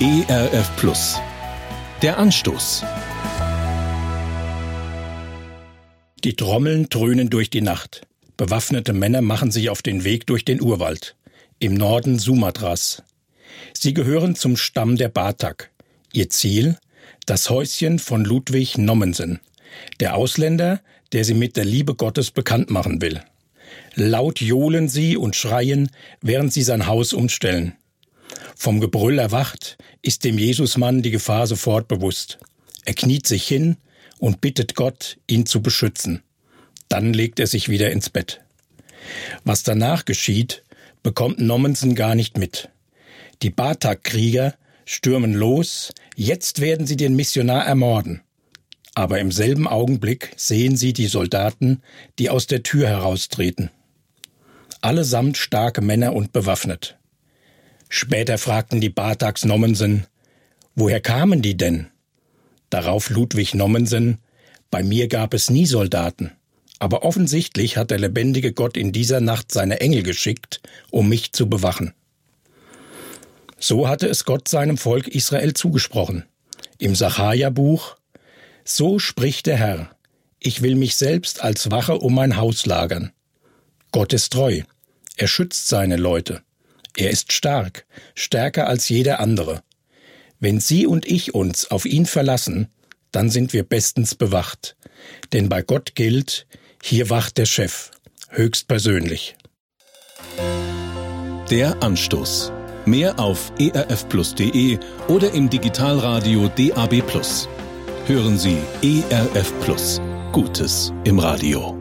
ERF Plus. Der Anstoß. Die Trommeln dröhnen durch die Nacht. Bewaffnete Männer machen sich auf den Weg durch den Urwald. Im Norden Sumatras. Sie gehören zum Stamm der Batak. Ihr Ziel? Das Häuschen von Ludwig Nommensen. Der Ausländer, der sie mit der Liebe Gottes bekannt machen will. Laut johlen sie und schreien, während sie sein Haus umstellen. Vom Gebrüll erwacht, ist dem Jesusmann die Gefahr sofort bewusst. Er kniet sich hin und bittet Gott, ihn zu beschützen. Dann legt er sich wieder ins Bett. Was danach geschieht, bekommt Nommensen gar nicht mit. Die Batak-Krieger stürmen los, jetzt werden sie den Missionar ermorden. Aber im selben Augenblick sehen sie die Soldaten, die aus der Tür heraustreten. Allesamt starke Männer und bewaffnet. Später fragten die Bataks Nommensen, woher kamen die denn? Darauf Ludwig Nommensen, bei mir gab es nie Soldaten, aber offensichtlich hat der lebendige Gott in dieser Nacht seine Engel geschickt, um mich zu bewachen. So hatte es Gott seinem Volk Israel zugesprochen. Im Sacharja-Buch So spricht der Herr, ich will mich selbst als Wache um mein Haus lagern. Gott ist treu, er schützt seine Leute. Er ist stark, stärker als jeder andere. Wenn Sie und ich uns auf ihn verlassen, dann sind wir bestens bewacht. Denn bei Gott gilt, hier wacht der Chef, höchstpersönlich. Der Anstoß. Mehr auf erfplus.de oder im Digitalradio DAB+. Hören Sie ERF Plus. Gutes im Radio.